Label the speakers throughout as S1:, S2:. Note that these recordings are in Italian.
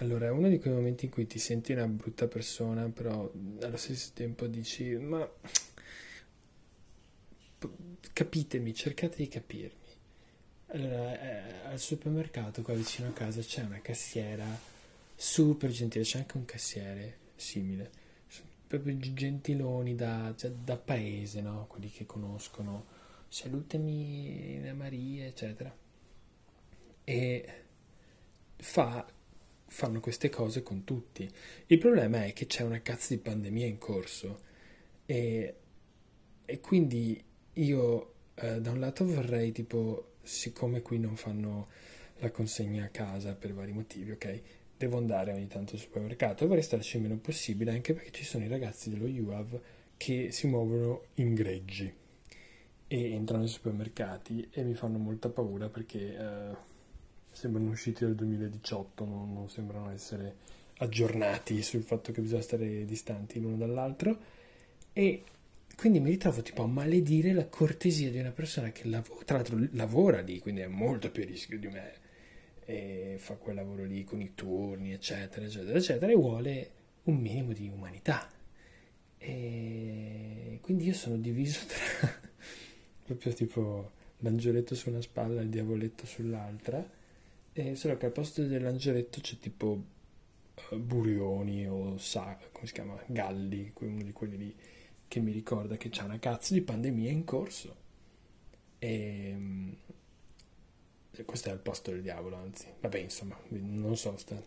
S1: Allora, è uno di quei momenti in cui ti senti una brutta persona, però allo stesso tempo dici, ma capitemi, cercate di capirmi. Allora, eh, al supermercato qua vicino a casa c'è una cassiera super gentile, c'è anche un cassiere simile, proprio gentiloni da, cioè, da paese, no? Quelli che conoscono, salutami Maria, eccetera. E fa, fanno queste cose con tutti. Il problema è che c'è una cazzo di pandemia in corso e, e quindi io eh, da un lato vorrei tipo, siccome qui non fanno la consegna a casa per vari motivi, ok? Devo andare ogni tanto al supermercato e vorrei starci il meno possibile anche perché ci sono i ragazzi dello UAV che si muovono in greggi e entrano nei supermercati e mi fanno molta paura perché eh, sembrano usciti dal 2018, non, non sembrano essere aggiornati sul fatto che bisogna stare distanti l'uno dall'altro. E quindi mi ritrovo tipo a maledire la cortesia di una persona che lav- tra l'altro lavora lì, quindi è molto più a rischio di me, e fa quel lavoro lì con i turni, eccetera, eccetera, eccetera, e vuole un minimo di umanità. E quindi io sono diviso tra proprio tipo l'angioletto su una spalla e il diavoletto sull'altra, e solo che al posto dell'angioletto c'è tipo uh, burioni o sa, come si chiama, galli, uno di quelli lì che mi ricorda che c'è una cazzo di pandemia in corso. E mm, questo è il posto del diavolo, anzi, vabbè, insomma, non so, sta,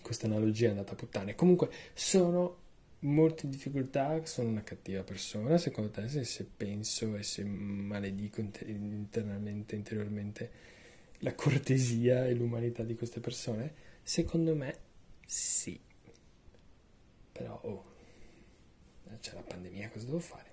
S1: questa analogia è andata a puttane. Comunque, sono molto in difficoltà, sono una cattiva persona, secondo te, se, se penso e se maledico internamente, interiormente la cortesia e l'umanità di queste persone? Secondo me sì. Però, oh, c'è la pandemia, cosa devo fare?